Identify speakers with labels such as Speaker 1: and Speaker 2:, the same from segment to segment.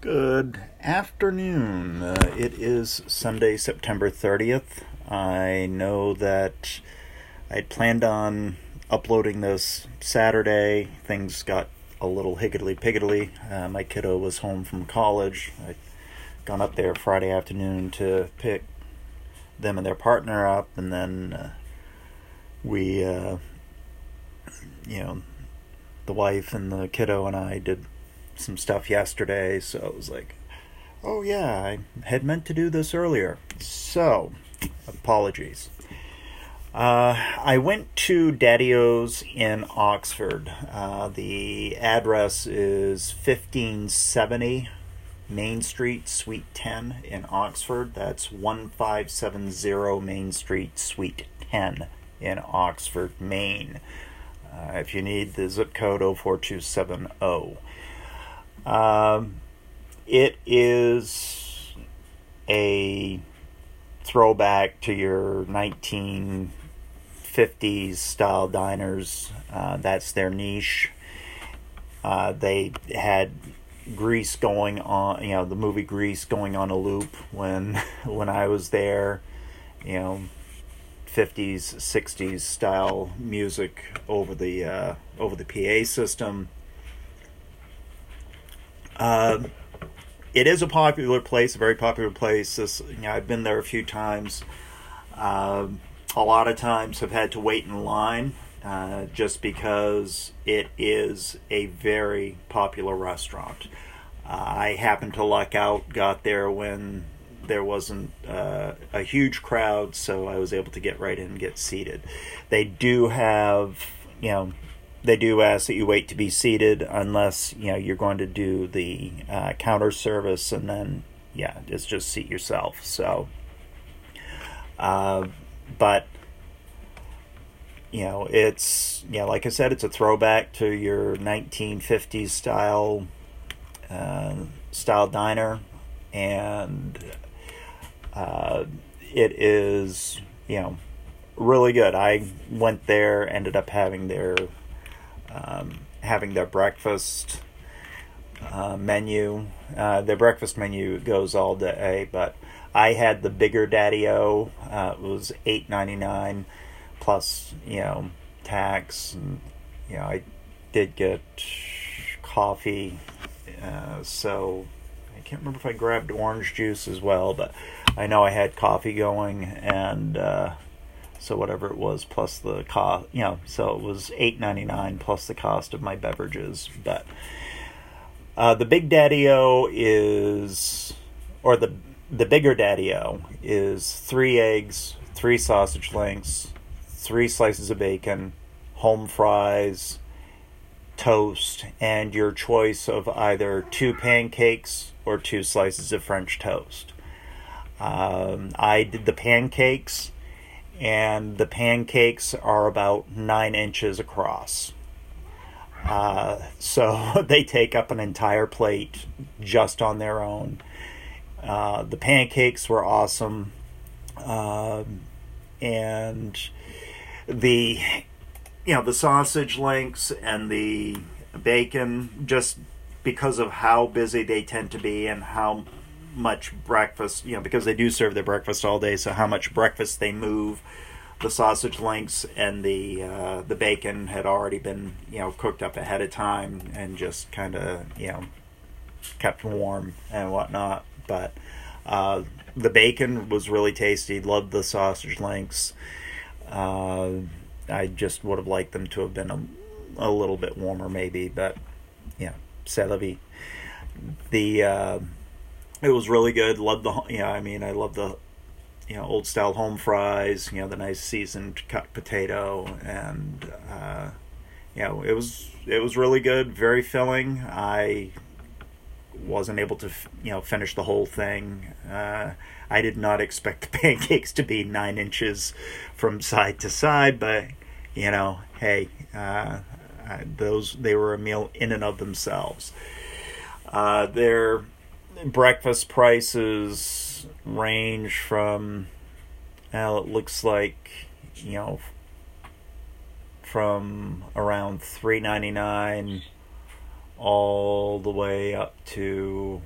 Speaker 1: Good afternoon. Uh, it is Sunday, September 30th. I know that I'd planned on uploading this Saturday. Things got a little higgledy piggledy. Uh, my kiddo was home from college. I'd gone up there Friday afternoon to pick them and their partner up, and then uh, we, uh, you know, the wife and the kiddo and I did some stuff yesterday, so it was like, oh yeah, I had meant to do this earlier. So, apologies. Uh, I went to Daddy O's in Oxford. Uh, the address is 1570 Main Street, Suite 10 in Oxford. That's 1570 Main Street, Suite 10 in Oxford, Maine. Uh, if you need the zip code 04270. Um, it is a throwback to your 1950s style diners. Uh, that's their niche. Uh, they had Grease going on, you know, the movie Grease going on a loop when when I was there. You know, 50s, 60s style music over the uh, over the PA system. Uh, it is a popular place, a very popular place. This, you know, I've been there a few times. Uh, a lot of times have had to wait in line uh, just because it is a very popular restaurant. Uh, I happened to luck out, got there when there wasn't uh, a huge crowd, so I was able to get right in and get seated. They do have, you know, they do ask that you wait to be seated unless you know you're going to do the uh, counter service, and then yeah, it's just seat yourself. So, uh, but you know, it's yeah, like I said, it's a throwback to your 1950s style uh, style diner, and uh, it is you know really good. I went there, ended up having their um, having their breakfast uh, menu. Uh, their breakfast menu goes all day, but I had the bigger Daddy O. Uh, it was eight ninety nine plus you know tax, and you know I did get coffee. Uh, so I can't remember if I grabbed orange juice as well, but I know I had coffee going and uh, so whatever it was plus the cost you know so it was 8.99 plus the cost of my beverages but uh, the big daddy o is or the the bigger daddy o is three eggs three sausage links three slices of bacon home fries toast and your choice of either two pancakes or two slices of french toast. Um, i did the pancakes and the pancakes are about nine inches across. Uh, so they take up an entire plate just on their own. Uh, the pancakes were awesome, uh, and the you know the sausage links and the bacon just because of how busy they tend to be and how much breakfast, you know, because they do serve their breakfast all day, so how much breakfast they move. The sausage links and the uh, the bacon had already been, you know, cooked up ahead of time and just kind of, you know, kept warm and whatnot. But uh, the bacon was really tasty. Loved the sausage links. Uh, I just would have liked them to have been a, a little bit warmer, maybe, but yeah, c'est la vie. The uh, it was really good. Loved the yeah. I mean, I love the you know old style home fries. You know the nice seasoned cut potato and uh, you know it was it was really good. Very filling. I wasn't able to you know finish the whole thing. Uh, I did not expect the pancakes to be nine inches from side to side, but you know, hey, uh, those they were a meal in and of themselves. Uh, they're breakfast prices range from well, it looks like you know from around 3.99 all the way up to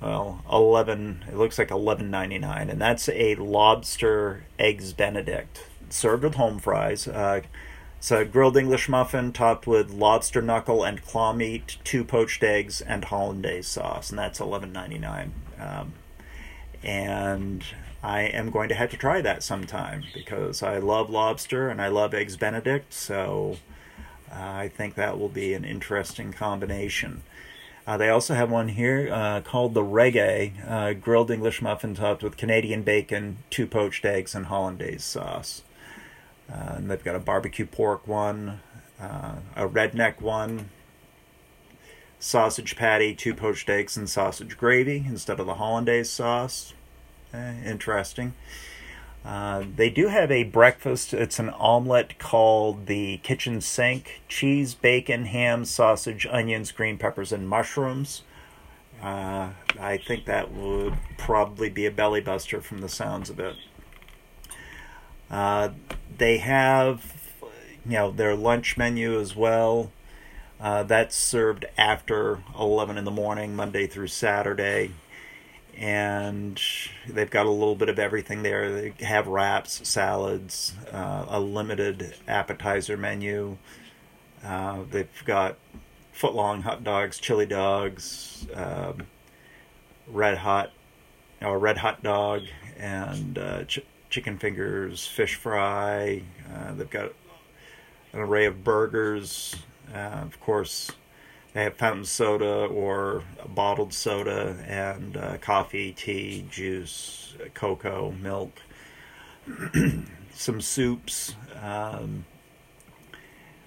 Speaker 1: well, eleven. It looks like eleven ninety nine, and that's a lobster eggs Benedict served with home fries. Uh, a grilled English muffin topped with lobster knuckle and claw meat, two poached eggs, and hollandaise sauce, and that's eleven ninety nine. Um, and I am going to have to try that sometime because I love lobster and I love eggs Benedict. So uh, I think that will be an interesting combination. Uh, they also have one here uh, called the Reggae, uh, grilled English muffin topped with Canadian bacon, two poached eggs, and hollandaise sauce. Uh, and they've got a barbecue pork one, uh, a redneck one, sausage patty, two poached eggs, and sausage gravy instead of the hollandaise sauce. Eh, interesting. Uh, they do have a breakfast. It's an omelet called the kitchen sink cheese, bacon, ham, sausage, onions, green peppers, and mushrooms. Uh, I think that would probably be a belly buster from the sounds of it. Uh, they have, you know, their lunch menu as well. Uh, that's served after 11 in the morning, Monday through Saturday and they've got a little bit of everything there. They have wraps, salads, uh, a limited appetizer menu. Uh, they've got foot long hot dogs, chili dogs, um, red hot, or red hot dog, and uh, ch- chicken fingers, fish fry. Uh, they've got an array of burgers. Uh, of course, they have fountain soda or bottled soda and uh, coffee, tea, juice, cocoa, milk, some soups. Um,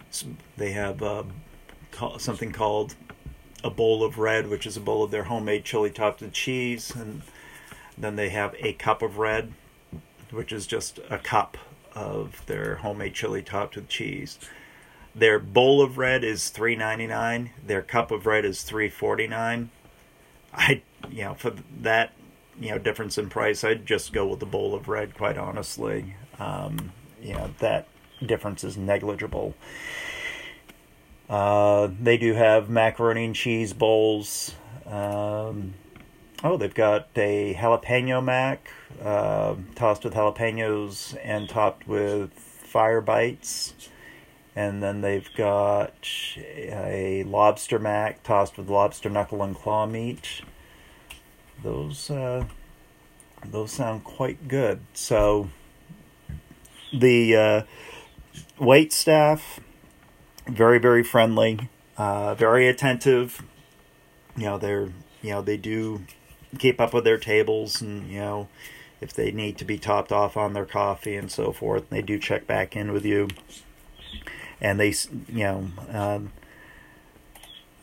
Speaker 1: some, they have uh, something called a bowl of red, which is a bowl of their homemade chili topped with cheese, and then they have a cup of red, which is just a cup of their homemade chili topped with cheese. Their bowl of red is three ninety nine. Their cup of red is three forty nine. I you know for that you know difference in price, I'd just go with the bowl of red. Quite honestly, um, you know that difference is negligible. Uh, they do have macaroni and cheese bowls. Um, oh, they've got a jalapeno mac uh, tossed with jalapenos and topped with fire bites and then they've got a lobster mac tossed with lobster knuckle and claw meat. Those uh, those sound quite good. So the uh, wait staff very very friendly, uh, very attentive. You know they're you know they do keep up with their tables and you know if they need to be topped off on their coffee and so forth. They do check back in with you and they, you know, um,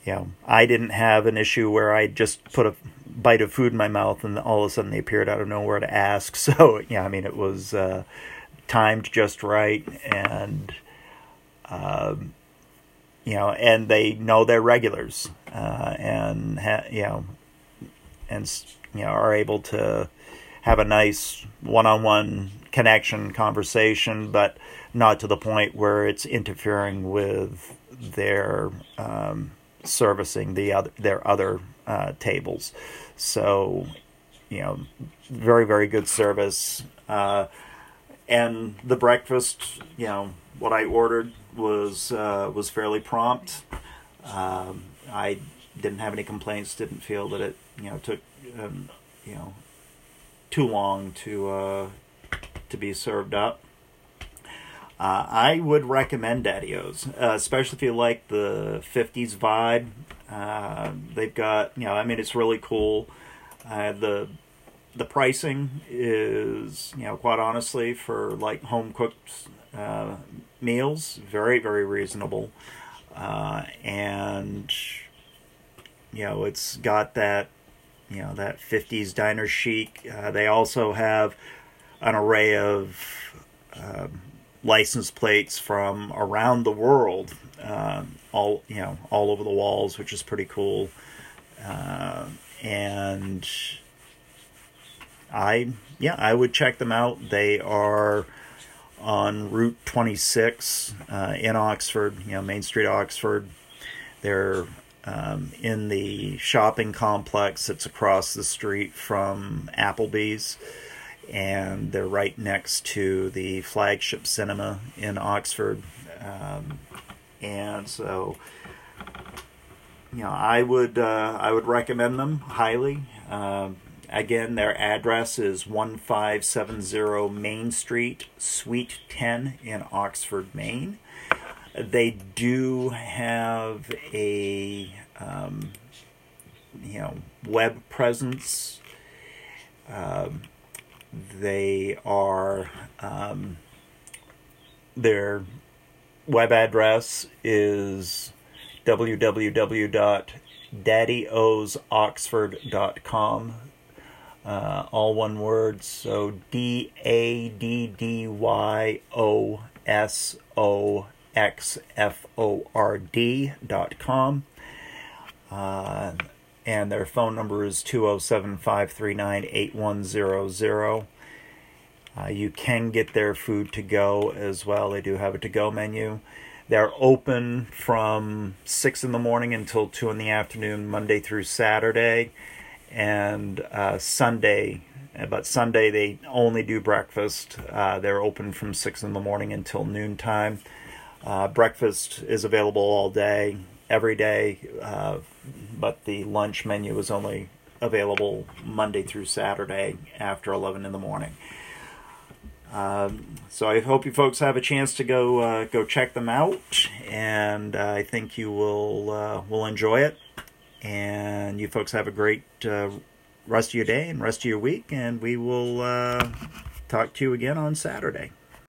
Speaker 1: you know, I didn't have an issue where I just put a bite of food in my mouth and all of a sudden they appeared out of nowhere to ask. So yeah, I mean, it was uh, timed just right, and um, you know, and they know their regulars, uh, and ha- you know, and you know, are able to have a nice one-on-one connection conversation, but not to the point where it's interfering with their um, servicing the other their other uh, tables. So, you know, very very good service. Uh, and the breakfast, you know, what I ordered was uh, was fairly prompt. Um, I didn't have any complaints. Didn't feel that it, you know, took, um, you know, too long to uh, to be served up. Uh, I would recommend Daddy-O's, uh, especially if you like the 50s vibe. Uh, they've got, you know, I mean, it's really cool. Uh, the the pricing is, you know, quite honestly, for like home cooked uh, meals, very, very reasonable. Uh, and, you know, it's got that, you know, that 50s diner chic. they also have an array of um, license plates from around the world, uh, all you know, all over the walls, which is pretty cool. Uh, and I, yeah, I would check them out. They are on Route 26 uh, in Oxford, you know, Main Street, Oxford. They're um, in the shopping complex that's across the street from Applebee's. And they're right next to the flagship cinema in Oxford. Um, and so, you know, I would uh, I would recommend them highly. Um, again, their address is one five seven zero Main Street, Suite ten in Oxford, Maine. They do have a um, you know web presence. Um, they are um, their web address is www.daddyosoxford.com. Uh, all one word. So D A D D Y O S O X F O R D dot com. Uh, and their phone number is 207 539 8100. Uh, you can get their food to go as well. They do have a to go menu. They're open from 6 in the morning until 2 in the afternoon, Monday through Saturday, and uh, Sunday. But Sunday they only do breakfast. Uh, they're open from 6 in the morning until noontime. Uh, breakfast is available all day, every day, uh, but the lunch menu is only available Monday through Saturday after 11 in the morning. Um, so I hope you folks have a chance to go uh, go check them out, and I think you will uh, will enjoy it. And you folks have a great uh, rest of your day and rest of your week, and we will uh, talk to you again on Saturday.